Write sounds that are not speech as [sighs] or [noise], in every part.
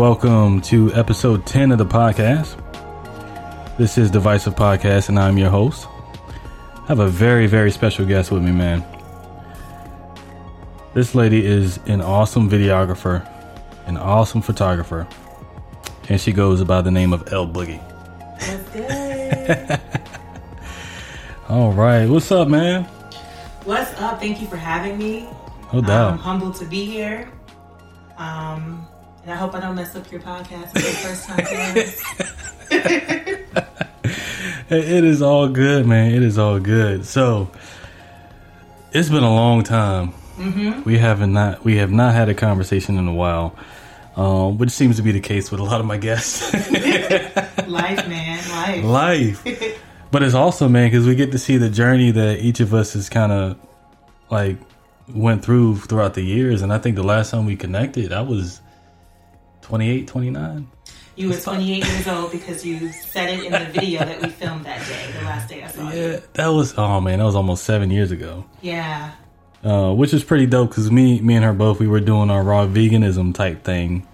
Welcome to episode 10 of the podcast. This is Divisive Podcast, and I'm your host. I have a very, very special guest with me, man. This lady is an awesome videographer, an awesome photographer, and she goes by the name of L Boogie. [laughs] All right, what's up, man? What's up? Thank you for having me. No doubt. I'm humbled to be here. Um, and I hope I don't mess up your podcast for the first time. [laughs] It is all good, man. It is all good. So it's been a long time. Mm-hmm. We haven't not we have not had a conversation in a while, um, which seems to be the case with a lot of my guests. [laughs] Life, man, life. Life, [laughs] but it's also man because we get to see the journey that each of us has kind of like went through throughout the years. And I think the last time we connected, I was 28, 29. You were 28 years old because you said it in the video that we filmed that day, the last day I saw you. Yeah, that was oh man, that was almost seven years ago. Yeah. uh, which is pretty dope because me, me and her both, we were doing our raw veganism type thing,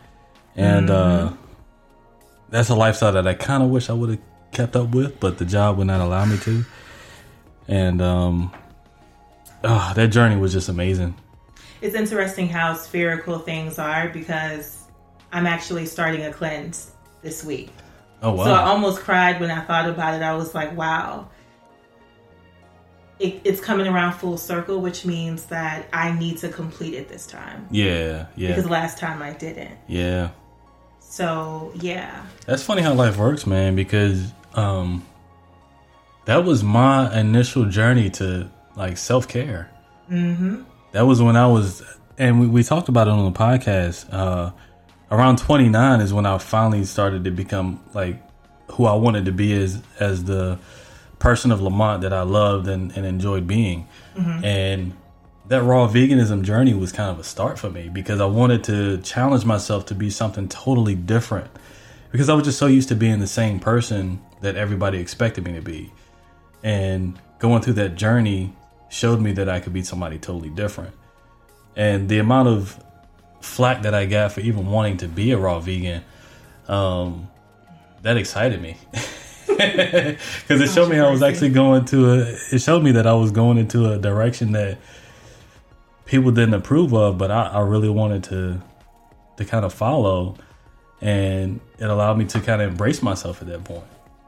and uh, that's a lifestyle that I kind of wish I would have kept up with, but the job would not allow me to. And um, oh, that journey was just amazing. It's interesting how spherical things are because I'm actually starting a cleanse this week. Oh wow! So I almost cried when I thought about it. I was like, wow. It, it's coming around full circle, which means that I need to complete it this time. yeah, yeah, Because last time I didn't. yeah. So, yeah. That's funny how life works, man. Because um, that was my initial journey to like self care. Mm-hmm. That was when I was, and we, we talked about it on the podcast. Uh, around 29 is when I finally started to become like who I wanted to be as as the person of Lamont that I loved and, and enjoyed being. Mm-hmm. And that raw veganism journey was kind of a start for me because I wanted to challenge myself to be something totally different. Because I was just so used to being the same person that everybody expected me to be. And going through that journey showed me that I could be somebody totally different. And the amount of flack that I got for even wanting to be a raw vegan, um, that excited me. [laughs] Because it showed me I was actually going to a, it showed me that I was going into a direction that people didn't approve of, but I, I really wanted to, to kind of follow. And it allowed me to kind of embrace myself at that point,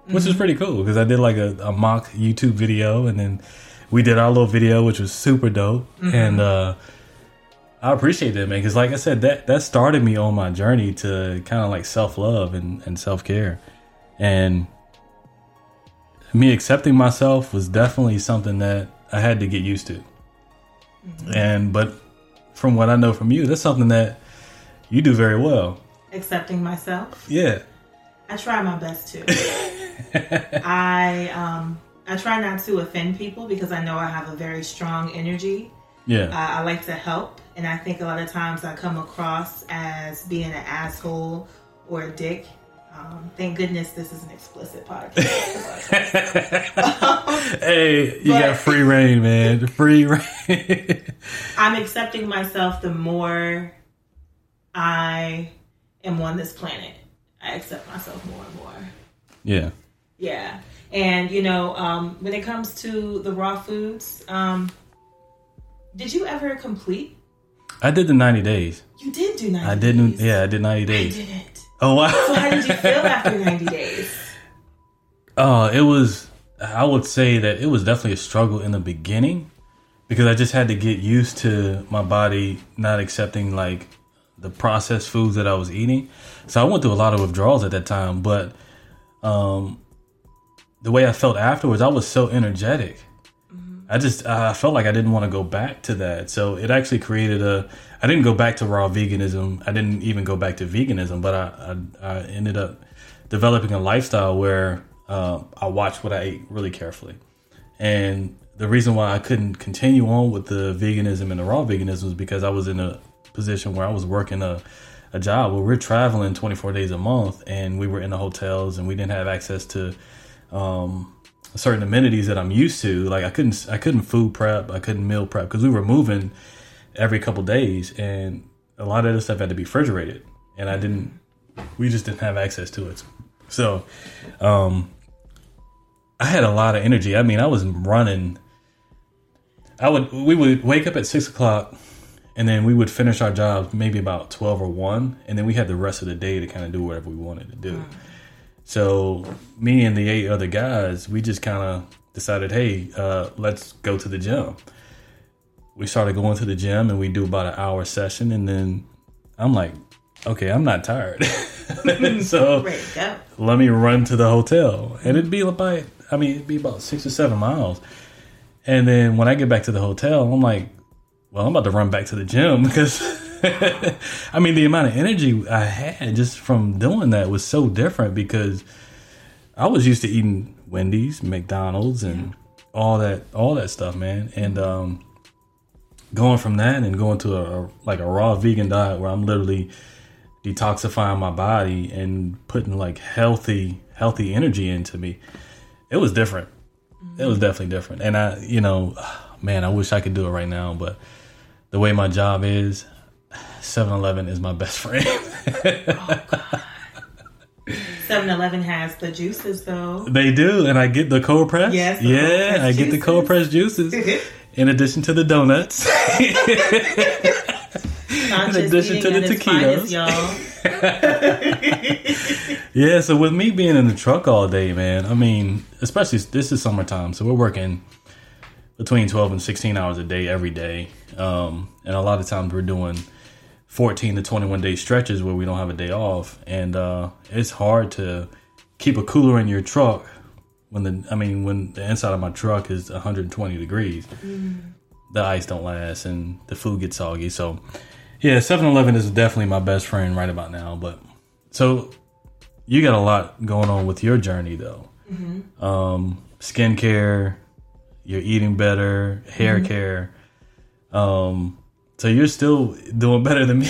which is pretty cool because I did like a, a mock YouTube video and then we did our little video, which was super dope. And, uh, I appreciate that, man. Because, like I said, that that started me on my journey to kind of like self love and, and self care, and me accepting myself was definitely something that I had to get used to. And but from what I know from you, that's something that you do very well. Accepting myself. Yeah, I try my best to. [laughs] I um I try not to offend people because I know I have a very strong energy. Yeah, Uh, I like to help, and I think a lot of times I come across as being an asshole or a dick. Um, thank goodness this is an explicit podcast. [laughs] hey, you got free rein, man. [laughs] Free rein. [laughs] I'm accepting myself the more I am on this planet. I accept myself more and more. yeah, Yeah. And, you know, um, when it comes to the raw foods, um, did you ever complete? I did the ninety days. You did do 90 I didn't. days. Yeah, I did ninety I days. didn't. Oh wow. So how did you [laughs] feel after 90 days? Uh, it was. I would say that it was definitely a struggle in the beginning because I just had to get used to my body not accepting like the processed foods that I was eating. So I went through a lot of withdrawals at that time, but um, the way I felt afterwards, I was so energetic. I just I felt like I didn't want to go back to that. So it actually created a. I didn't go back to raw veganism. I didn't even go back to veganism, but I I, I ended up developing a lifestyle where uh, I watched what I ate really carefully. And the reason why I couldn't continue on with the veganism and the raw veganism was because I was in a position where I was working a, a job where we're traveling 24 days a month and we were in the hotels and we didn't have access to um, certain amenities that I'm used to. Like I couldn't I couldn't food prep, I couldn't meal prep because we were moving every couple days and a lot of this stuff had to be refrigerated and I didn't We just didn't have access to it. So, um, I had a lot of energy. I mean, I was running. I would we would wake up at six o'clock, and then we would finish our jobs maybe about twelve or one, and then we had the rest of the day to kind of do whatever we wanted to do. So me and the eight other guys, we just kind of decided, hey, uh, let's go to the gym. We started going to the gym, and we do about an hour session, and then I'm like, okay, I'm not tired, [laughs] so Ready to go. let me run to the hotel. And it'd be about, I mean, it'd be about six or seven miles. And then when I get back to the hotel, I'm like, well, I'm about to run back to the gym [laughs] because, [laughs] I mean, the amount of energy I had just from doing that was so different because I was used to eating Wendy's, McDonald's, and all that, all that stuff, man. And, um, going from that and going to a, a like a raw vegan diet where I'm literally detoxifying my body and putting like healthy healthy energy into me it was different. It was definitely different. And i you know man i wish i could do it right now but the way my job is 7-eleven is my best friend [laughs] 7-Eleven has the juices though. they do and i get the cold press Yes, yeah i get the cold press juices [laughs] in addition to the donuts [laughs] In addition to the finest, taquitos. y'all. Yeah, so with me being in the truck all day, man, I mean, especially this is summertime, so we're working between 12 and 16 hours a day every day. Um, and a lot of times we're doing 14 to 21 day stretches where we don't have a day off. And uh, it's hard to keep a cooler in your truck when the, I mean, when the inside of my truck is 120 degrees. The ice don't last and the food gets soggy. So, yeah, 7 Eleven is definitely my best friend right about now. But so you got a lot going on with your journey though. Um, skincare, you're eating better, hair care. Um, so you're still doing better than me.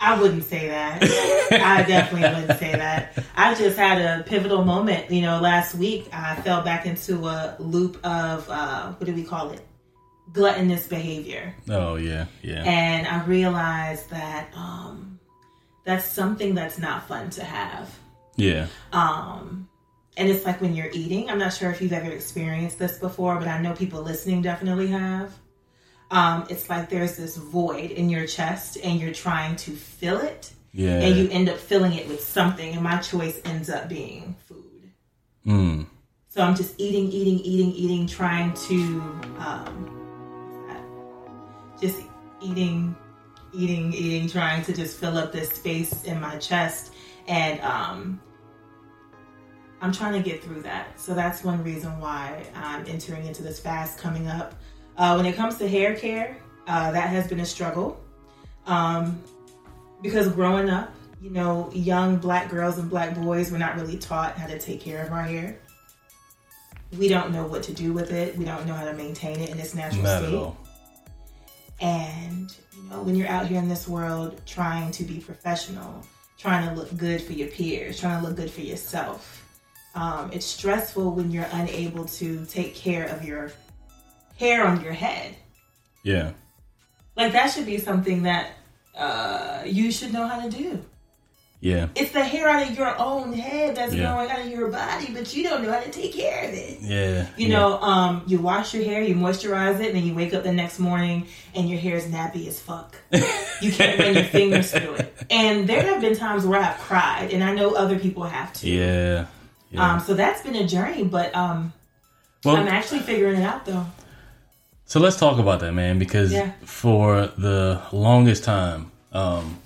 I wouldn't say that. I definitely wouldn't say that. I just had a pivotal moment. You know, last week I fell back into a loop of uh, what do we call it? Gluttonous behavior. oh yeah, yeah, and I realized that um, that's something that's not fun to have. yeah, Um, and it's like when you're eating. I'm not sure if you've ever experienced this before, but I know people listening definitely have. Um, it's like there's this void in your chest, and you're trying to fill it, yeah. and you end up filling it with something. And my choice ends up being food. mm, So I'm just eating, eating, eating, eating, trying to um, just eating, eating, eating, trying to just fill up this space in my chest. And um, I'm trying to get through that. So that's one reason why I'm entering into this fast coming up. Uh, when it comes to hair care, uh, that has been a struggle. Um, because growing up, you know, young black girls and black boys were not really taught how to take care of our hair we don't know what to do with it. We don't know how to maintain it in its natural not state. And you know, when you're out here in this world trying to be professional, trying to look good for your peers, trying to look good for yourself, um, it's stressful when you're unable to take care of your hair on your head. Yeah, Like that should be something that uh, you should know how to do. yeah, It's the hair out of your own head that's Yeah. growing out of your body, but you don't know how to take care of it. yeah. You yeah. know, um, you wash your hair, you moisturize it, and then you wake up the next morning and your hair is nappy as fuck. You can't run your fingers through it. [laughs] And there have been times where I've cried, and I know other people have too. yeah, yeah. Um, so that's been a journey, but um, well, I'm actually figuring it out though. So let's talk about that, man, because Yeah. for the longest time, um,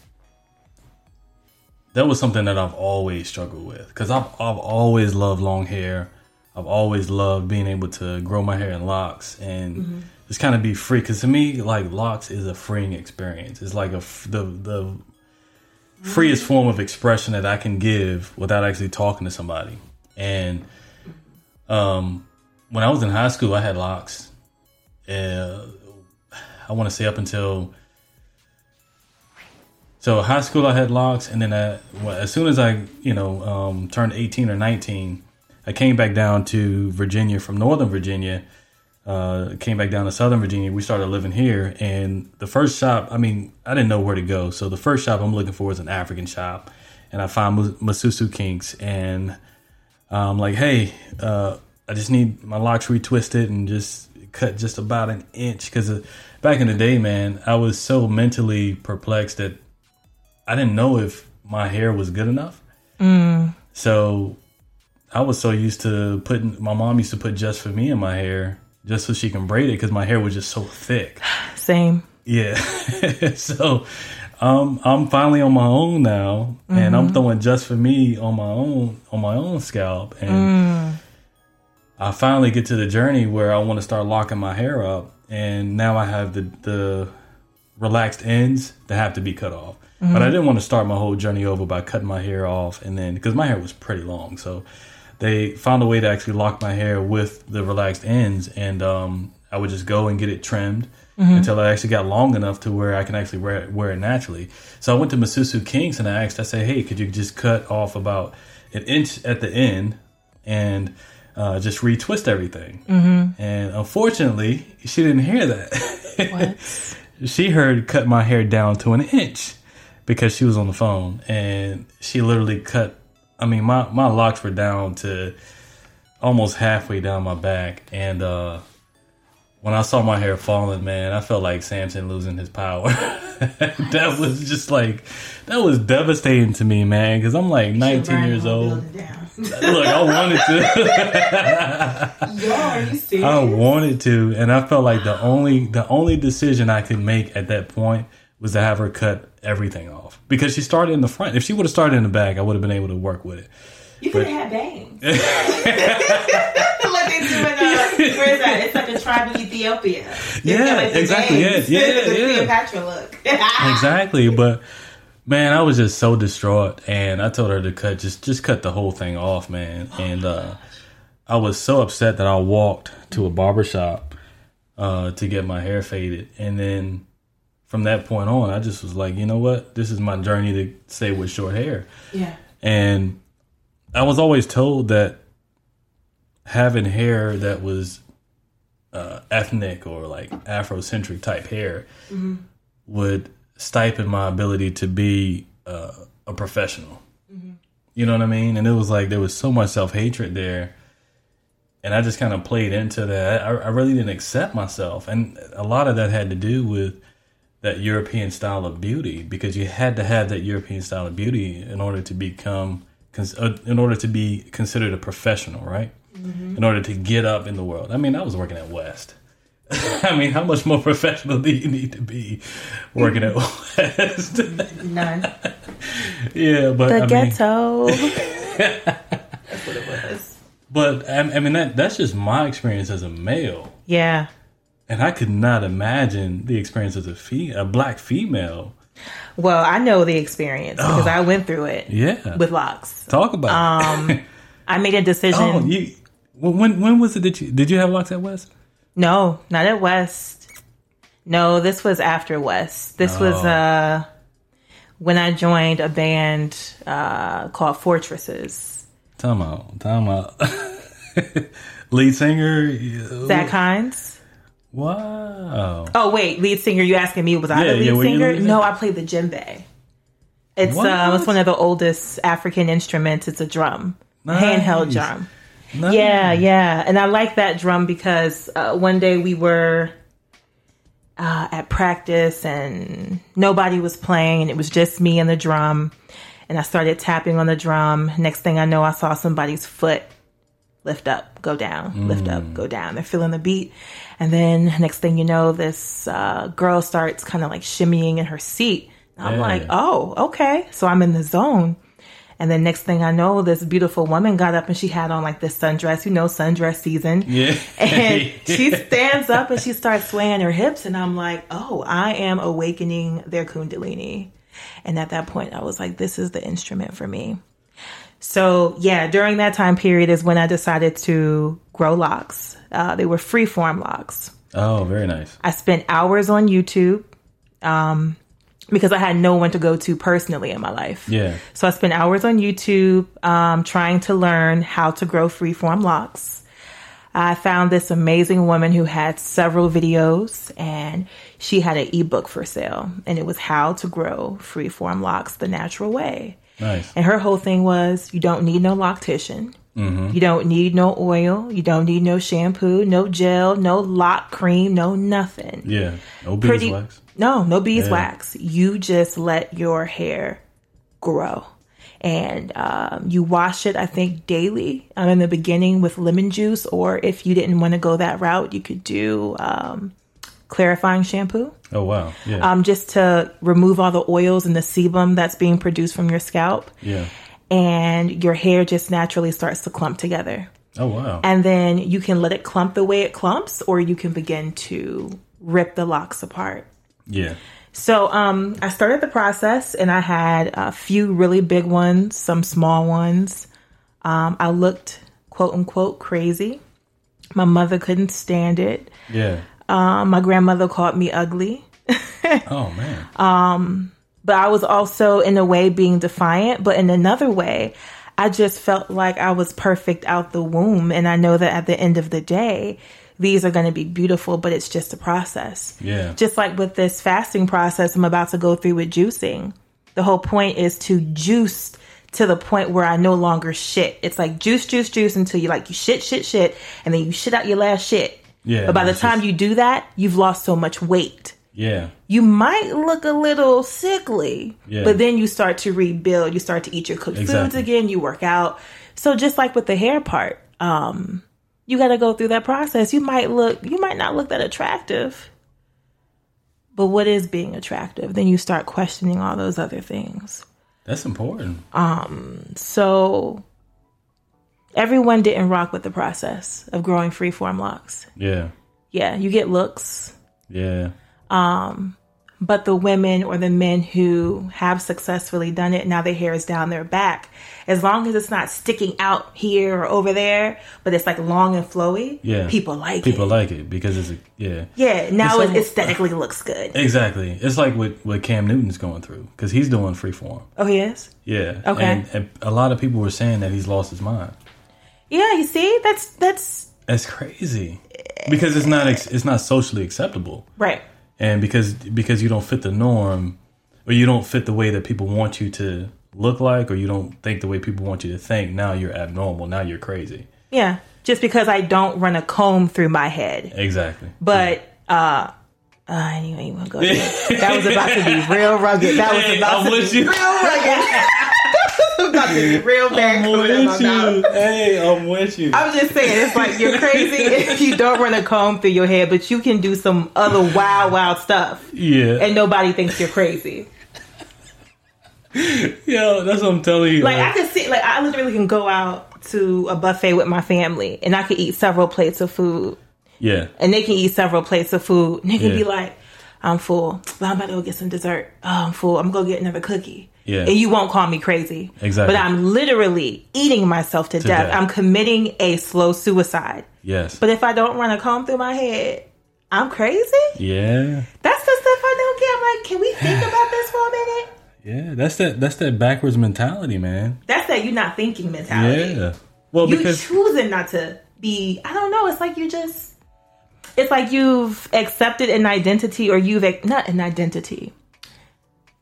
that was something that I've always struggled with. Because I've, I've always loved long hair. I've always loved being able to grow my hair in locks and just kind of be free. Because to me, like locks is a freeing experience. It's like a f- the the freest form of expression that I can give without actually talking to somebody. And um, when I was in high school, I had locks uh, I want to say up until so high school I had locks, and then I, well, as soon as I you know um, turned eighteen or nineteen, I came back down to Virginia from Northern Virginia uh, came back down to Southern Virginia. We started living here, and the first shop. I mean, I didn't know where to go, so the first shop I'm looking for is an African shop, and I found Masusu Kinks, and I'm like, hey, uh, I just need my locks retwisted and just cut just about an inch because uh, back in the day, man, I was so mentally perplexed that I didn't know if my hair was good enough. Mm. So I was so used to putting my mom used to put just for me in my hair just so she can braid it because my hair was just so thick. [sighs] Same. Yeah. [laughs] so um, I'm finally on my own now, mm-hmm. and I'm mm-hmm. throwing just for me on my own on my own scalp, and mm. I finally get to the journey where I want to start locking my hair up, and now I have the the relaxed ends that have to be cut off. Mm-hmm. But I didn't want to start my whole journey over by cutting my hair off, and then because my hair was pretty long, so they found a way to actually lock my hair with the relaxed ends, and um, I would just go and get it trimmed mm-hmm. until I actually got long enough to where I can actually wear it, wear it naturally. So I went to Masusu Kinks and I asked, I said, hey, could you just cut off about an inch at the end and uh, just retwist everything? Mm-hmm. And unfortunately, she didn't hear that. [laughs] she heard cut my hair down to an inch because she was on the phone and she literally cut I mean, my my locks were down to almost halfway down my back, and uh, when I saw my hair falling, man, I felt like Samson losing his power. [laughs] that was just like that was devastating to me, man, because I'm like 19 years old. Look, I wanted to. Yo, are you serious? I wanted to, and I felt like the only the only decision I could make at that point was to have her cut everything off because she started in the front. If she would have started in the back, I would have been able to work with it. You could have had bangs. [laughs] It. Uh, where is that? It's like a tribe in Ethiopia. yeah, like exactly. Bangs. Yeah, yeah, [laughs] yeah. Cleopatra look. [laughs] exactly, but man, I was just so distraught, and I told her to cut just just cut the whole thing off, man. Oh and uh, I was so upset that I walked to a barber shop uh, to get my hair faded, and then from that point on, I just was like, you know what? This is my journey to stay with short hair. Yeah. And I was always told that having hair that was uh, ethnic or like Afrocentric type hair mm-hmm. would stipend my ability to be uh, a professional. Mm-hmm. You know what I mean? And it was like there was so much self hatred there. And I just kind of played into that. I, I really didn't accept myself. And a lot of that had to do with that European style of beauty because you had to have that European style of beauty in order to become uh, in order to be considered a professional, right? Mm-hmm. In order to get up in the world. I mean, I was working at West. [laughs] I mean, how much more professional do you need to be working at West? None. [laughs] yeah, but the I ghetto. Mean, That's [laughs] what it was. But I mean, that that's just my experience as a male. Yeah and I could not imagine the experience as a fe- a black female. Well, I know the experience because oh, I went through it. Yeah, with locks. Talk about. Um, I made a decision. Oh, you, when when was it? Did you did you have locks at West? No, not at West. No, this was after West. This oh. was uh when I joined a band uh, called Fortresses. Time out. Time out. [laughs] Lead singer Zach Hines. Wow. Oh wait, lead singer. You asking me was I yeah, the lead yeah, singer? Lead no, I played the djembe. It's uh, it's one of the oldest African instruments. It's a drum, nice. handheld drum. Nice. Yeah, yeah, and I like that drum because uh, one day we were uh, at practice and nobody was playing, and it was just me and the drum. And I started tapping on the drum. Next thing I know, I saw somebody's foot lift up, go down, mm. lift up, go down. They're feeling the beat. And then next thing you know, this uh, girl starts kind of like shimmying in her seat. I'm yeah. like, oh, okay. So I'm in the zone. And then next thing I know, this beautiful woman got up and she had on like this sundress, you know, sundress season. Yeah. [laughs] And she stands up and she starts swaying her hips. And I'm like, oh, I am awakening their Kundalini. And at that point, I was like, this is the instrument for me. So yeah, during that time period is when I decided to grow locks. Uh, they were free form locks. Oh, very nice. I spent hours on YouTube um, because I had no one to go to personally in my life. Yeah. So I spent hours on YouTube um, trying to learn how to grow freeform locks. I found this amazing woman who had several videos and she had an ebook for sale and it was how to grow freeform locks the natural way. Nice. And her whole thing was you don't need no loctician. Mm-hmm. You don't need no oil. You don't need no shampoo, no gel, no lock cream, no nothing. Yeah. No Pretty- beeswax. No, no Yeah. beeswax. You just let your hair grow. And um, you wash it, I think, daily um, in the beginning with lemon juice. Or if you didn't want to go that route, you could do um, clarifying shampoo Oh wow. Yeah. um, just to remove all the oils and the sebum that's being produced from your scalp. yeah. And your hair just naturally starts to clump together. Oh wow. And then you can let it clump the way it clumps, or you can begin to rip the locks apart. yeah. So um, I started the process, and I had a few really big ones, some small ones. Um, I looked quote unquote crazy. My mother couldn't stand it. Yeah. Um, my grandmother called me ugly. [laughs] Oh man. But I was also in a way being defiant, but in another way, I just felt like I was perfect out the womb. And I know that at the end of the day, these are going to be beautiful, but it's just a process. Yeah. Just like with this fasting process I'm about to go through with juicing, the whole point is to juice to the point where I no longer shit. It's like juice, juice, juice until you like you shit, shit, shit, and then you shit out your last shit. Yeah, But by the time just- you do that, you've lost so much weight Yeah. you might look a little sickly, Yeah. but then you start to rebuild. You start to eat your cooked foods again. You work out. So just like with the hair part, um, you got to go through that process. You might look, you might not look that attractive, but what is being attractive? Then you start questioning all those other things. That's important. Um, So everyone didn't rock with the process of growing freeform locks. Yeah. Yeah, you get looks, Yeah. Um, but the women or the men who have successfully done it, now their hair is down their back. As long as it's not sticking out here or over there, but it's like long and flowy, Yeah. people like People it. People like it because it's a yeah. yeah, now It's it aesthetically looks good. Exactly. It's like what what Cam Newton's going through because he's doing freeform. Oh, he is? Yeah. Okay. And, and a lot of people were saying that he's lost his mind. Yeah, you see? That's, that's, That's crazy because it's not it's not socially acceptable, right. And because because you don't fit the norm, or you don't fit the way that people want you to look like, or you don't think the way people want you to think. Now you're abnormal. Now you're crazy. Yeah. Just because I don't run a comb through my head. Exactly. But, uh, uh, anyway, you want to go there. That was about to be real rugged. That was about I'm to be you. real rugged. [laughs] about to be real bad out my mouth. Hey, I'm with you. I'm just saying, it's like you're crazy [laughs] if you don't run a comb through your hair, but you can do some other wild, wild stuff, yeah. and nobody thinks you're crazy. Yo, that's what I'm telling you. Like I can see, like I literally can go out to a buffet with my family, and I can eat several plates of food, yeah. and they can eat several plates of food, and they can Yeah. be like, "I'm full. Well, I'm about to go get some dessert. Oh, I'm full. I'm gonna go get another cookie." Yeah. And you won't call me crazy. Exactly. But I'm literally eating myself to, death. death. I'm committing a slow suicide. Yes. But if I don't run a comb through my head, I'm crazy. yeah. That's the stuff I don't get. I'm like, can we think [sighs] about this for a minute? Yeah. That's that. That's that backwards mentality, man. That's that you're not thinking mentality. Yeah. Well, You because choosing not to be. I don't know. It's like you just. It's like you've accepted an identity, or you've not an identity.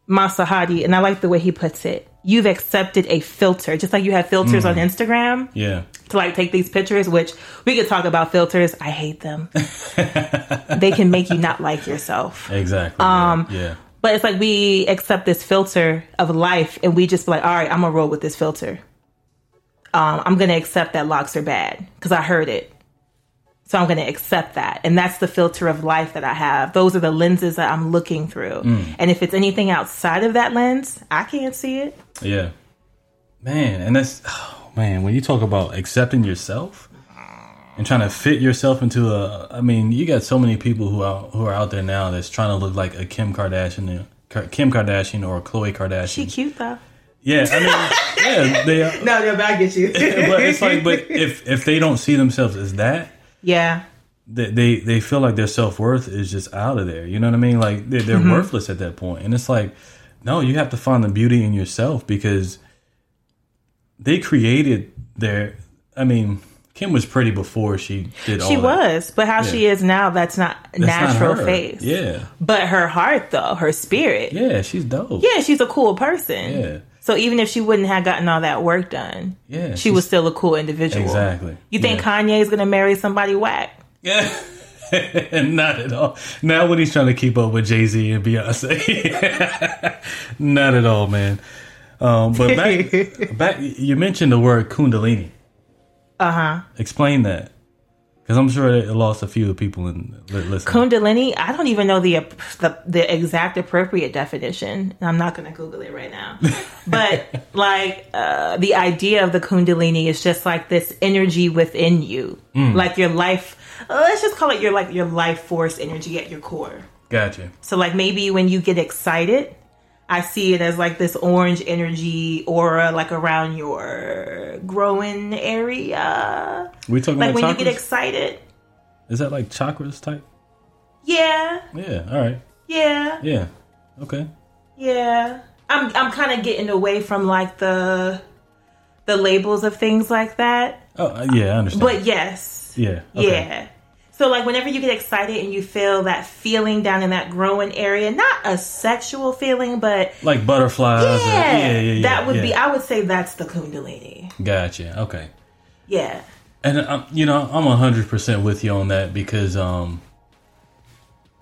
Masahadi, and I like the way he puts it. You've accepted a filter, just like you have filters Mm. on Instagram yeah. to like take these pictures. Which we could talk about filters. I hate them. [laughs] they can make you not like yourself. Exactly. Um. Yeah. But it's like we accept this filter of life and we just be like, all right, I'm gonna roll with this filter. Um, I'm gonna accept that locks are bad because I heard it. So I'm gonna accept that. And that's the filter of life that I have. Those are the lenses that I'm looking through. Mm. And if it's anything outside of that lens, I can't see it. Yeah. Man, and that's oh, man. When you talk about accepting yourself and trying to fit yourself into a, I mean, you got so many people who are who are out there now that's trying to look like a Kim Kardashian, Kim Kardashian or a Khloe Kardashian. She cute though. Yeah, I mean, [laughs] yeah, they are. No, no, but I get you. But it's like, but if if they don't see themselves as that, yeah. they they, they feel like their self worth is just out of there. You know what I mean? Like they're, they're mm-hmm. worthless at that point. And it's like, no, you have to find the beauty in yourself because they created their. I mean, Kim was pretty before she did all She that. was, but how she is now, that's not That's natural her. face. Yeah. But her heart, though, her spirit, yeah. Yeah, she's dope. Yeah, she's a cool person. Yeah. So even if she wouldn't have gotten all that work done, Yeah, she was still a cool individual. Exactly. You think Yeah. is gonna marry somebody whack? Yeah. [laughs] Not at all. Not when he's trying to keep up with Jay Z and Beyonce. [laughs] Not at all, man. Um, but back, [laughs] back, you mentioned the word Kundalini. Uh huh. Explain that, because I'm sure it lost a few people in. Kundalini. I don't even know the the, the exact appropriate definition. I'm not going to Google it right now. [laughs] but like uh, the idea of the Kundalini is just like this energy within you, like your life. Uh, let's just call it your like your life force energy at your core. gotcha. So like maybe when you get excited, I see it as like this orange energy aura like around your growing area. We talking Like when chakras? you get excited. Is that like chakras type? Yeah, Yeah. All right. yeah. Yeah. Okay. Yeah. I'm I'm kind of getting away from like the the labels of things like that. Oh uh, yeah, I understand. But yes. yeah. Okay. Yeah. So like whenever you get excited and you feel that feeling down in that growing area, not a sexual feeling, but Like butterflies. or- yeah, yeah, yeah, yeah. that would yeah. be I would say that's the kundalini. Gotcha. Okay. Yeah. And um, you know, I'm hundred percent with you on that because um,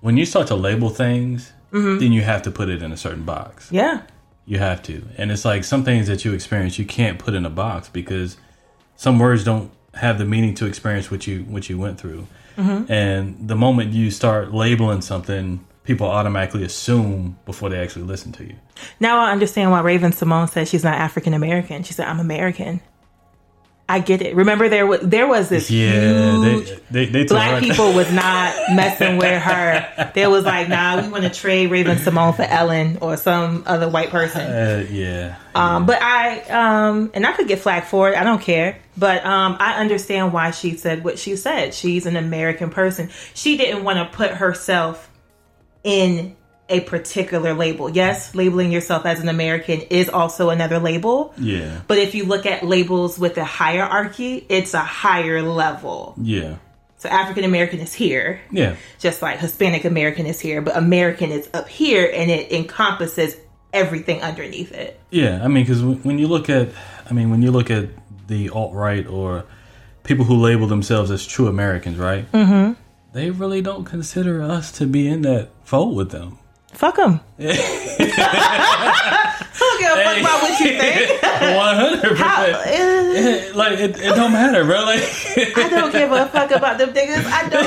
when you start to label things, Mm-hmm. then you have to put it in a certain box. Yeah. You have to, and it's like some things that you experience you can't put in a box because some words don't have the meaning to experience what you what you went through. Mm-hmm. And the moment you start labeling something, people automatically assume before they actually listen to you. Now I understand why Raven-Symoné said she's not African American. She said I'm American. I get it. Remember there was there was this Yeah, huge they they, they black people was not messing with her. They was like, nah, we want to trade Raven-Symoné for Ellen or some other white person. Uh, yeah, Um, but I, um, and I could get flack for it. I don't care. But um, I understand why she said what she said. She's an American person. She didn't want to put herself in a particular label. Yes, labeling yourself as an American is also another label. yeah, But if you look at labels with a hierarchy, it's a higher level. yeah, So African American is here, yeah. just like Hispanic American is here, but American is up here and it encompasses everything underneath it. Yeah, I mean, because when you look at, I mean, when you look at the alt right or people who label themselves as true Americans, right? Mm-hmm. They really don't consider us to be in that fold with them. Fuck them. I [laughs] don't give a fuck about what you think. One hundred percent. [laughs] Like it, it don't matter, bro. Like I don't give a fuck about them niggas. I don't.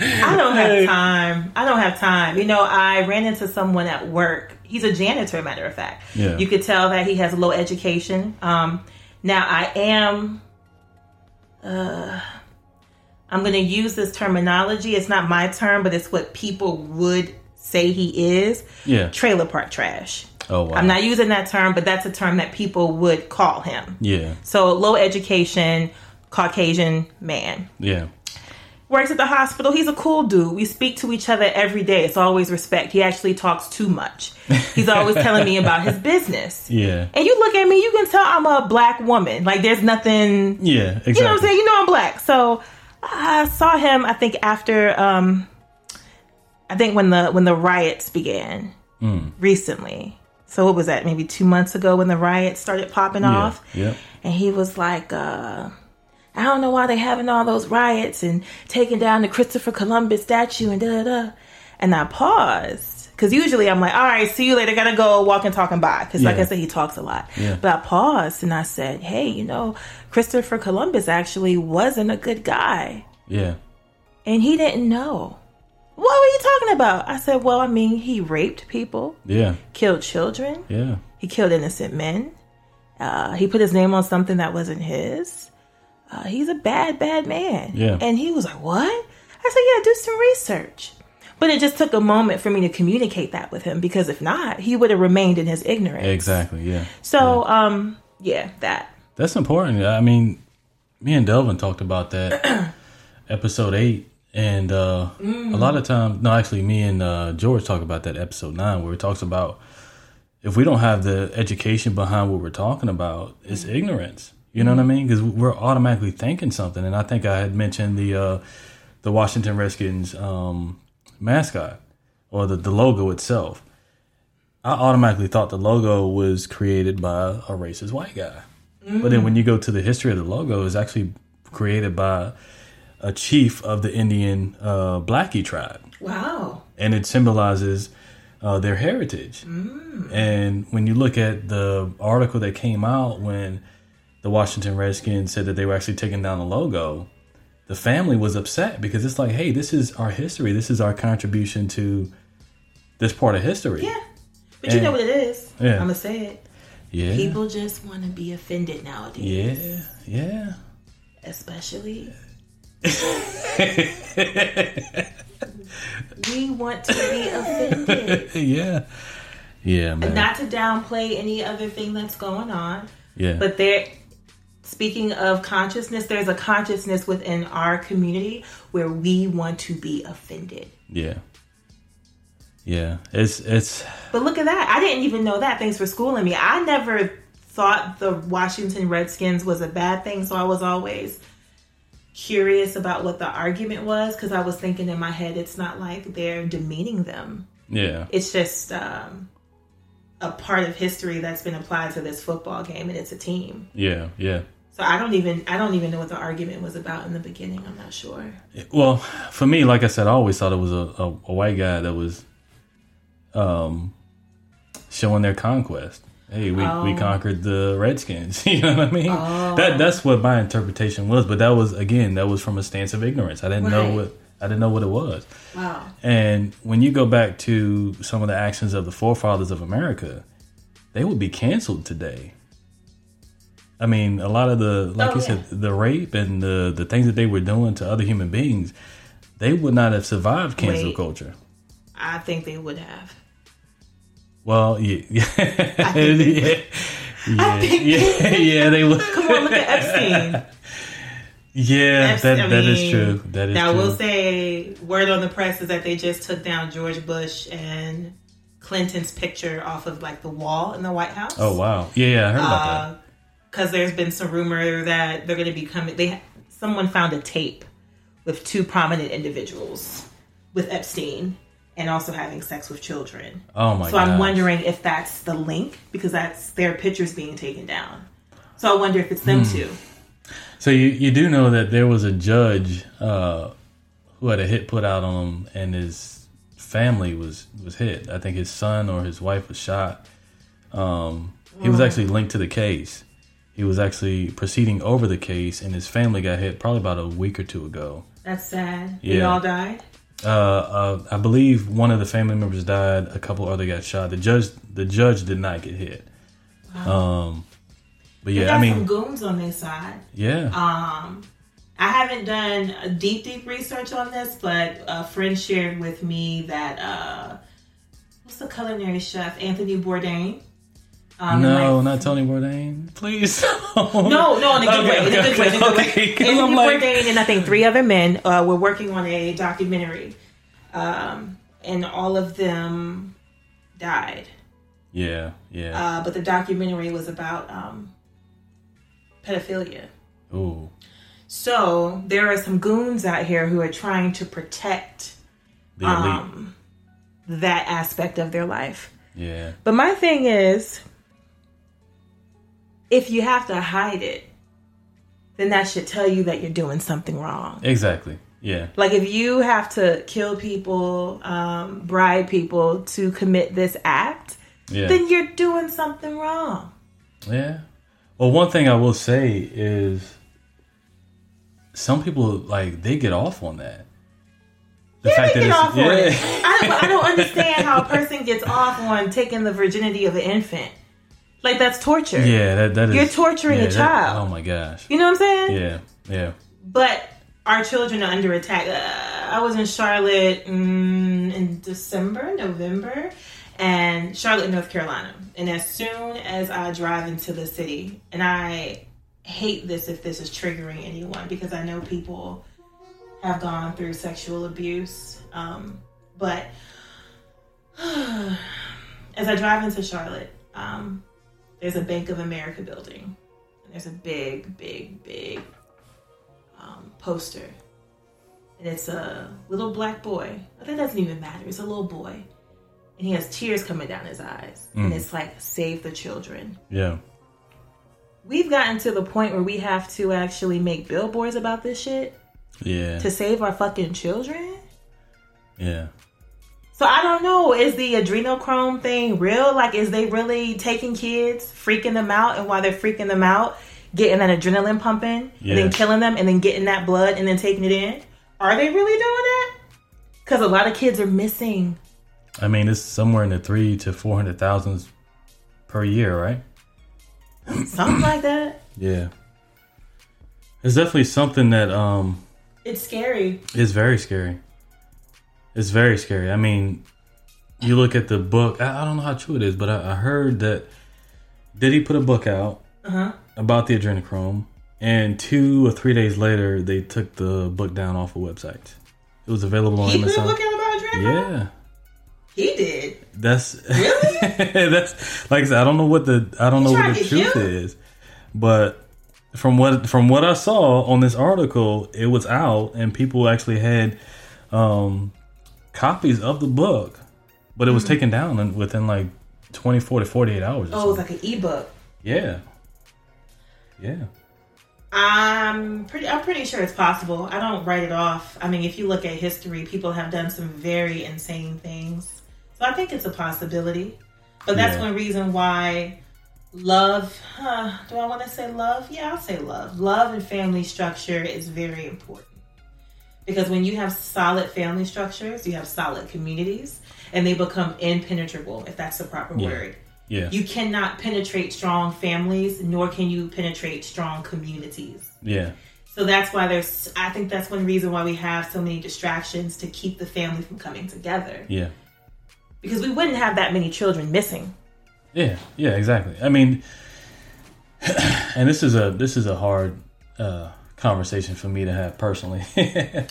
I don't have time. I don't have time. You know, I ran into someone at work. He's a janitor, matter of fact. Yeah. You could tell that he has a low education. Um, now, I am. Uh, I'm going to use this terminology. It's not my term, but it's what people would say he is. yeah. Trailer park trash. Oh wow. I'm not using that term, but that's a term that people would call him. Yeah. So, low education, Caucasian man. Yeah. Works at the hospital. He's a cool dude. We speak to each other every day. It's always respect. He actually talks too much. He's always telling me [laughs] about his business. Yeah. And you look at me, you can tell I'm a black woman. Like, there's nothing, Yeah. Exactly. you know what I'm saying? You know I'm black. So, I saw him, I think, after, um, I think when the when the riots began Mm. recently. So what was that? Maybe two months ago when the riots started popping Yeah. off Yeah. and he was like, uh, I don't know why they having all those riots and taking down the Christopher Columbus statue and da da da. And I paused because usually I'm like, all right, see you later. Gotta go walk and talk and bye. Because like I said, he talks a lot. Yeah. But I paused and I said, hey, you know, Christopher Columbus actually wasn't a good guy Yeah. and he didn't know. What were you talking about? I said, well, I mean, he raped people, Yeah. killed children. Yeah. He killed innocent men. Uh, he put his name on something that wasn't his. Uh, he's a bad, bad man. Yeah. And he was like, What? I said, Yeah, do some research. But it just took a moment for me to communicate that with him because if not, he would have remained in his ignorance. Exactly. Yeah. So, um, yeah, that. That's important. I mean, me and Delvin talked about that [clears throat] episode eight, and uh, a lot of times, no, actually, me and uh, George talk about that episode nine, where it talks about if we don't have the education behind what we're talking about, it's ignorance. You know what I mean? Because we're automatically thinking something. And I think I had mentioned the uh, the Washington Redskins um, mascot or the, the logo itself. I automatically thought the logo was created by a racist white guy. But then when you go to the history of the logo, it's actually created by a chief of the Indian uh, Blackie tribe Wow. and it symbolizes uh, their heritage. And when you look at the article that came out when the Washington Redskins said that they were actually taking down the logo, the family was upset because it's like, hey, this is our history. This is our contribution to this part of history. Yeah. But you know what it is. Yeah. I'm gonna say it. Yeah. People just want to be offended nowadays. yeah. Yeah. Especially. [laughs] we want to be offended. [laughs] yeah. Yeah, man. Not to downplay any other thing that's going on, yeah. but there. Speaking of consciousness, there's a consciousness within our community where we want to be offended. yeah. Yeah. It's it's But look at that. I didn't even know that. Thanks for schooling me. I never thought the Washington Redskins was a bad thing, so I was always curious about what the argument was because I was thinking in my head it's not like they're demeaning them. yeah. It's just um, a part of history that's been applied to this football game and it's a team. Yeah. Yeah. So I don't even I don't even know what the argument was about in the beginning. I'm not sure. Well, for me, like I said, I always thought it was a, a, a white guy that was um, showing their conquest. Hey, we, we Oh. conquered the Redskins. [laughs] You know what I mean? That that's what my interpretation was. But that was again, that was from a stance of ignorance. I didn't know what I didn't know what it was. Wow. And when you go back to some of the actions of the forefathers of America, they would be canceled today. I mean, a lot of the, like Oh, you yeah. said, the rape and the the things that they were doing to other human beings, they would not have survived cancel Wait. culture. I think they would have. Well, [laughs] yeah, yeah, think- yeah, yeah, yeah, yeah, they would. [laughs] Come on, look at Epstein. [laughs] Yeah, that I that is mean, true. That is now true. we'll say word on the press is that they just took down George Bush and Clinton's picture off of like the wall in the White House. oh wow, yeah, yeah, I heard about that. Uh, because there's been some rumor that they're going to be coming. They someone found a tape with two prominent individuals with Epstein and also having sex with children. Oh my god. so I'm wondering if that's the link because that's their pictures being taken down. So I wonder if it's Hmm. them two. So you you do know that there was a judge uh, who had a hit put out on him, and his family was was hit. I think his son or his wife was shot. Um, he was actually linked to the case. He was actually proceeding over the case, and his family got hit probably about a week or two ago. That's sad. They Yeah. all died. Uh, uh, I believe one of the family members died. A couple other got shot. The judge the judge did not get hit. Um, but yeah, got I some mean, goons on their side. yeah, Um, I haven't done a deep, deep research on this, but a friend shared with me that uh, what's the culinary chef Anthony Bourdain? Um, no, like- not Tony Bourdain, please. [laughs] no, no, in a good Okay, way. In a good okay, way. In a good way. Anthony like- Bourdain and I think three other men uh, were working on a documentary, um, and all of them died. Yeah, yeah. Uh, but the documentary was about um, pedophilia. Ooh, So there are some goons out here who are trying to protect um, that aspect of their life. yeah, But my thing is, if you have to hide it, then that should tell you that you're doing something wrong. exactly. Yeah, Like if you have to kill people, um, bribe people to commit this act, yeah, then you're doing something wrong. yeah. Well, one thing I will say is, some people like they get off on that. The Yeah, they get off on it. yeah, I, I don't [laughs] understand how a person gets off on taking the virginity of an infant. Like that's torture. yeah, that that is. You're torturing a yeah, that- child. oh my gosh. You know what I'm saying? Yeah, yeah, But our children are under attack. Uh, I was in Charlotte mm, in December, November, and Charlotte, North Carolina. And as soon as I drive into the city, and I hate this if this is triggering anyone because I know people have gone through sexual abuse. Um, but [sighs] as I drive into Charlotte, um, there's a Bank of America building. And there's a big, big, big um, poster. And it's a little black boy. But that doesn't even matter. It's a little boy. And he has tears coming down his eyes. And it's like, save the children. Yeah. We've gotten to the point where we have to actually make billboards about this shit Yeah. to save our fucking children. Yeah. So I don't know. Is the adrenochrome thing real? Like, is they really taking kids, freaking them out, and while they're freaking them out, getting that adrenaline pumping, and then killing them, and then getting that blood, and then taking it in? Are they really doing that? Because a lot of kids are missing. I mean, it's somewhere in the three to four hundred thousands per year, right? Something like that. [clears throat] Yeah. It's definitely something that um It's scary. It's very scary. It's very scary. I mean, you look at the book. I, I don't know how true it is, but I, I heard that did he put a book out Uh-huh. about the adrenochrome, and two or three days later they took the book down off a website. It was available on He put a Amazon. book out about adrenochrome? Yeah. He did. That's Really? [laughs] that's like I said, I don't know what the I don't know what the truth you? is, but from what from what I saw on this article, it was out and people actually had um, copies of the book, but it was taken down within like twenty four to forty eight hours. Or Mm-hmm. Oh, it's something. like an ebook. yeah, yeah, I'm pretty. I'm pretty sure it's possible. I don't write it off. I mean, if you look at history, people have done some very insane things. So I think it's a possibility. But that's Yeah. one reason why love. Huh, do I want to say love? Yeah, I'll say love. Love and family structure is very important because when you have solid family structures, you have solid communities, and they become impenetrable. If that's the proper Yeah. word. yeah, You cannot penetrate strong families, nor can you penetrate strong communities. yeah, So that's why there's, I think that's one reason why we have so many distractions to keep the family from coming together. yeah. Because we wouldn't have that many children missing. Yeah, yeah, exactly. I mean, [clears throat] and this is a this is a hard uh, conversation for me to have personally [laughs]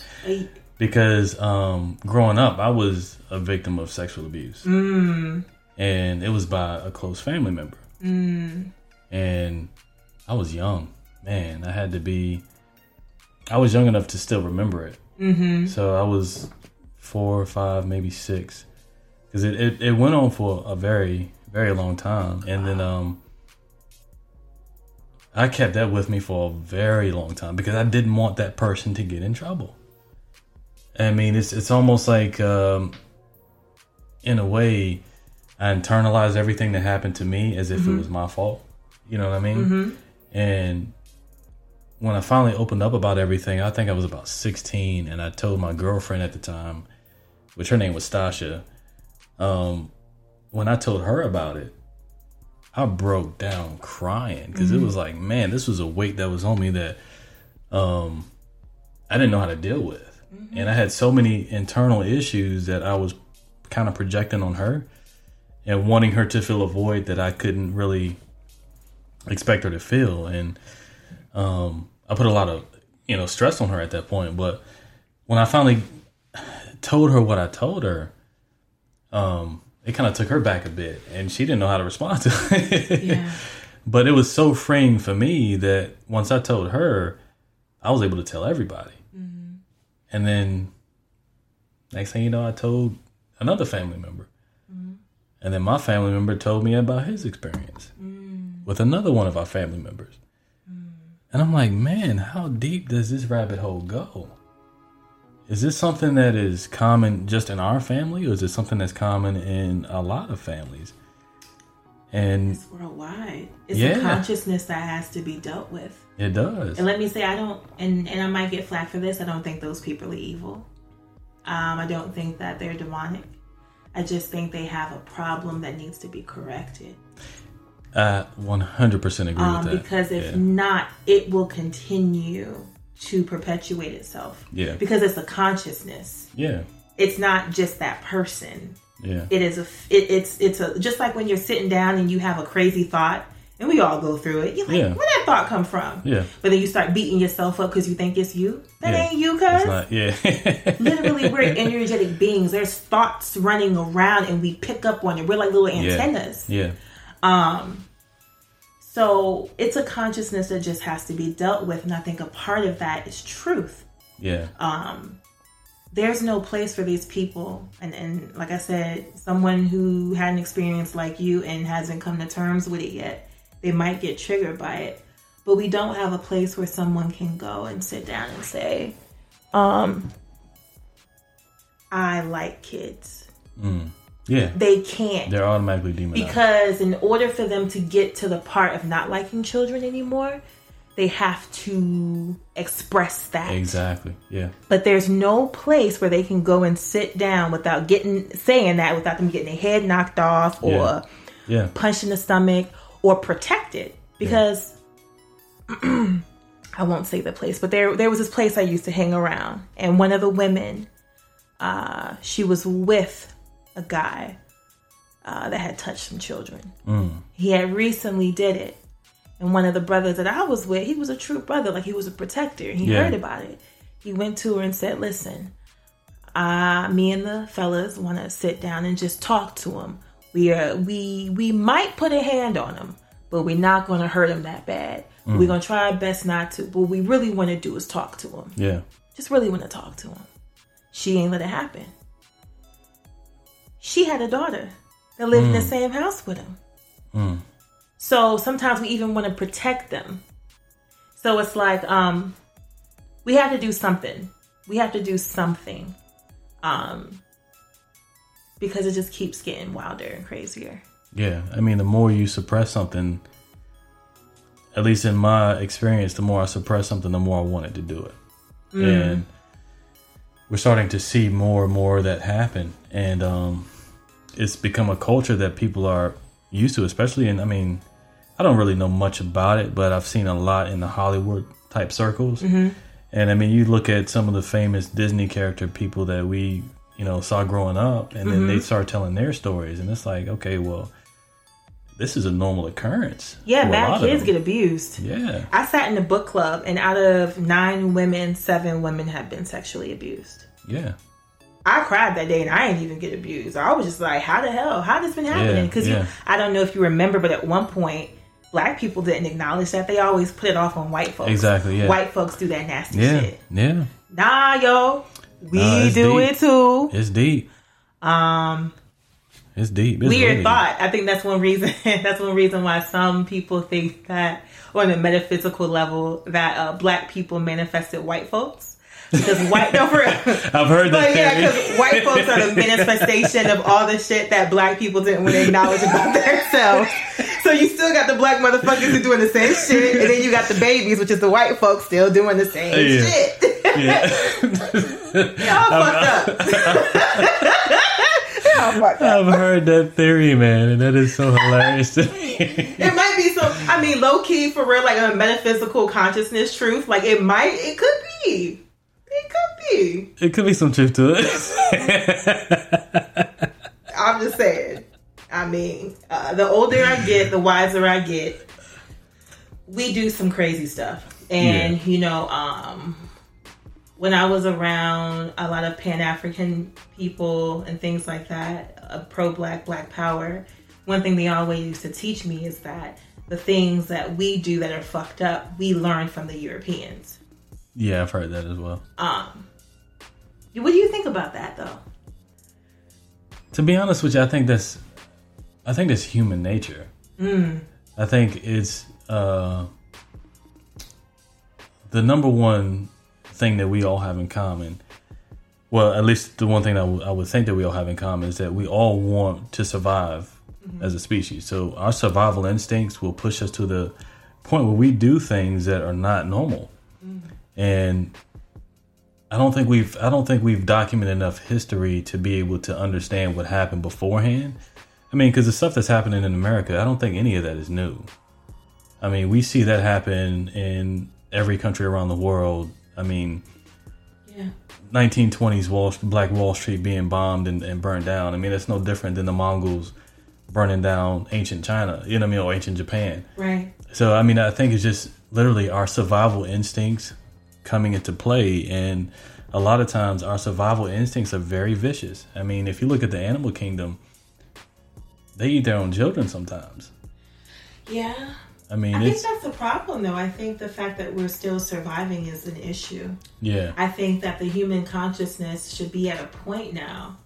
because um, growing up, I was a victim of sexual abuse, Mm, and it was by a close family member. mm, And I was young, man. I had to be. I was young enough to still remember it, mm-hmm. so I was four or five, maybe six, because it, it, it went on for a very very long time, and then um, I kept that with me for a very long time because I didn't want that person to get in trouble. I mean, it's it's almost like, um, in a way, I internalized everything that happened to me as if it was my fault. You know what I mean? Mm-hmm. And when I finally opened up about everything, I think I was about 16, and I told my girlfriend at the time, which her name was Stasha. Um, when I told her about it, I broke down crying because it was like, man, this was a weight that was on me that um, I didn't know how to deal with, and I had so many internal issues that I was kind of projecting on her and wanting her to fill a void that I couldn't really expect her to feel, and um, I put a lot of you know stress on her at that point. But when I finally [sighs] told her what I told her, um, it kind of took her back a bit, and she didn't know how to respond to [laughs] it. Yeah. But it was so freeing for me that once I told her, I was able to tell everybody. Mm-hmm. And then next thing you know, I told another family member. Mm-hmm. And then my family member told me about his experience mm. with another one of our family members. Mm. And I'm like, man, how deep does this rabbit hole go? Is this something that is common just in our family, or is it something that's common in a lot of families? And It's worldwide. It's Yeah. a consciousness that has to be dealt with. it does. And let me say, I don't, and, and I might get flack for this, I don't think those people are evil. Um, I don't think that they're demonic. I just think they have a problem that needs to be corrected. I 100% agree Um, with that. because if yeah. not, it will continue to perpetuate itself. Yeah. Because it's a consciousness. yeah, It's not just that person. yeah, It is a. It, it's it's a just like when you're sitting down and you have a crazy thought, and we all go through it. You're like, Yeah. where that thought come from? yeah. But then you start beating yourself up because you think it's you. That Yeah. ain't you, cuz. Yeah, [laughs] Literally, we're energetic beings. There's thoughts running around, and we pick up on it. We're like little Yeah. antennas. yeah, Um. So it's a consciousness that just has to be dealt with. And I think a part of that is truth. Yeah. Um, there's no place for these people. And, and like I said, someone who had an experience like you and hasn't come to terms with it yet, they might get triggered by it. But we don't have a place where someone can go and sit down and say, um, I like kids. Mm. Yeah. They can't. They're automatically demonized. Because in order for them to get to the part of not liking children anymore, they have to express that. Exactly. Yeah. But there's no place where they can go and sit down without getting saying that without them getting their head knocked off or Yeah. Yeah. punched in the stomach or protected. Because [clears throat] I won't say the place, but there there was this place I used to hang around, and one of the women, uh, she was with a guy uh, that had touched some children. Mm. He had recently did it, and one of the brothers that I was with, he was a true brother, like he was a protector. He Yeah. heard about it. He went to her and said, "Listen, uh, me and the fellas want to sit down and just talk to him. We are we we might put a hand on him, but we're not going to hurt him that bad. We're going to try our best not to. But what we really want to do is talk to him. Yeah. Just really want to talk to him. She ain't let it happen. She had a daughter that lived in the same house with him. Mm. So sometimes we even want to protect them. So it's like um we have to do something. We have to do something. Um because it just keeps getting wilder and crazier. Yeah. I mean, the more you suppress something, at least in my experience, the more I suppress something, the more I wanted to do it. And we're starting to see more and more of that happen. And um, it's become a culture that people are used to, especially in, I mean, I don't really know much about it, but I've seen a lot in the Hollywood type circles. Mm-hmm. And I mean, you look at some of the famous Disney character people that we, you know, saw growing up, and then they mm-hmm. start telling their stories, and it's like, okay, well, this is a normal occurrence. Yeah, bad kids get abused. Yeah, I sat in a book club and out of nine women, seven women have been sexually abused. yeah, I cried that day and I didn't even get abused. I was just like, how the hell? How this been happening? Because yeah. I don't know if you remember, but at one point, black people didn't acknowledge that. They always put it off on white folks. Exactly, yeah. White folks do that nasty yeah, shit. yeah. Nah, yo. We Nah, do deep. it too. It's deep. Um, It's deep. It's weird thought. I think that's one reason. [laughs] that's one reason why some people think that, on a metaphysical level, that uh, black people manifested white folks. Because white, no, for. I've heard that But yeah, because white folks are the manifestation of all the shit that black people didn't want to acknowledge about [laughs] themselves. So you still got the black motherfuckers who doing the same shit, and then you got the babies, which is the white folks still doing the same Yeah. shit. yeah. [laughs] Y'all fucked up. [laughs] Y'all fucked up. I've heard that theory, man, and that is so hilarious to me. It might be some. I mean, low key for real, like a metaphysical consciousness truth. Like it might. It could be. It could be. it could be some truth to it. I'm just saying. I mean, uh, the older I get, the wiser I get. We do some crazy stuff, and you know, um, when I was around a lot of Pan African people and things like that, uh, pro Black, Black Power. One thing they always used to teach me is that the things that we do that are fucked up, we learn from the Europeans. Yeah, I've heard that as well. Um, what do you think about that, though? To be honest with you, I think that's, I think that's human nature. I think it's uh, the number one thing that we all have in common. Well, at least the one thing I would- I would think that we all have in common is that we all want to survive as a species. So our survival instincts will push us to the point where we do things that are not normal. And I don't think we've I don't think we've documented enough history to be able to understand what happened beforehand. I mean, because the stuff that's happening in America, I don't think any of that is new. I mean, we see that happen in every country around the world. I mean, Yeah. 1920s Wall, Black Wall Street being bombed and, and burned down. I mean, it's no different than the Mongols burning down ancient China, you know what I mean, or ancient Japan. Right. So I mean, I think it's just literally our survival instincts coming into play, and a lot of times our survival instincts are very vicious. I mean, if you look at the animal kingdom, they eat their own children sometimes. Yeah. I mean, I think that's the problem, though. I think the fact that we're still surviving is an issue. yeah, I think that the human consciousness should be at a point now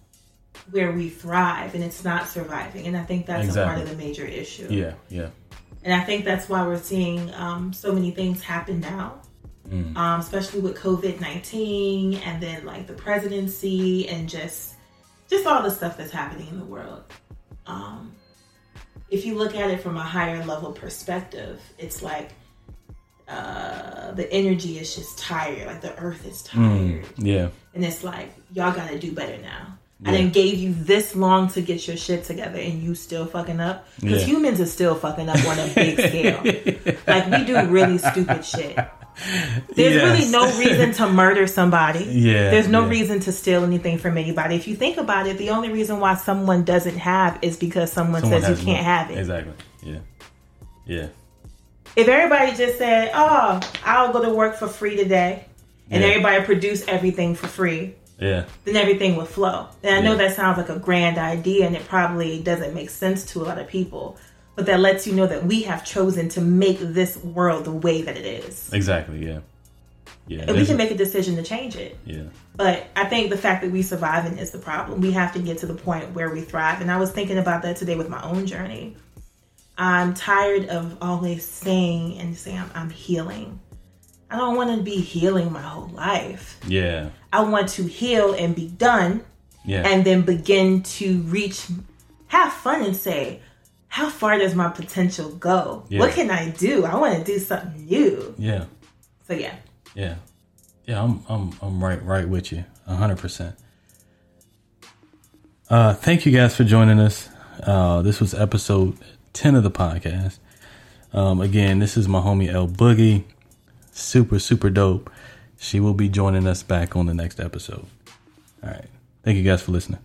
where we thrive and it's not surviving. And I think that's a part of the major issue. yeah, yeah, And I think that's why we're seeing um, so many things happen now, Mm. um, especially with COVID 19 and then like the presidency and just just all the stuff that's happening in the world. Um, if you look at it from a higher level perspective, it's like uh, the energy is just tired, like the earth is tired. Mm, yeah, And it's like, y'all gotta do better now. I didn't gave you this long to get your shit together and you still fucking up. Because Yeah. humans are still fucking up on a big scale. [laughs] Like we do really stupid shit. There's Yes. really no reason to murder somebody. [laughs] Yeah, There's no yeah. reason to steal anything from anybody. If you think about it, the only reason why someone doesn't have is because someone, Someone says you can't have it. Exactly. Yeah, yeah, If everybody just said, "Oh, I'll go to work for free today," and Yeah. everybody produce everything for free, yeah, then everything would flow. And I know Yeah. that sounds like a grand idea and it probably doesn't make sense to a lot of people, but that lets you know that we have chosen to make this world the way that it is. exactly. Yeah, yeah. And we can make a decision to change it. yeah, But I think the fact that we surviving is the problem. We have to get to the point where we thrive. And I was thinking about that today with my own journey. I'm tired of always saying and saying I'm, I'm healing. I don't want to be healing my whole life. yeah, I want to heal and be done yeah, and then begin to reach, have fun and say, how far does my potential go? Yeah. What can I do? I want to do something new. yeah, So yeah, yeah, yeah. I'm, I'm, I'm right, right with you, hundred percent. Uh, thank you guys for joining us. Uh, this was episode ten of the podcast. Um, again, this is my homie L Boogie, super, super dope. She will be joining us back on the next episode. All right, thank you guys for listening.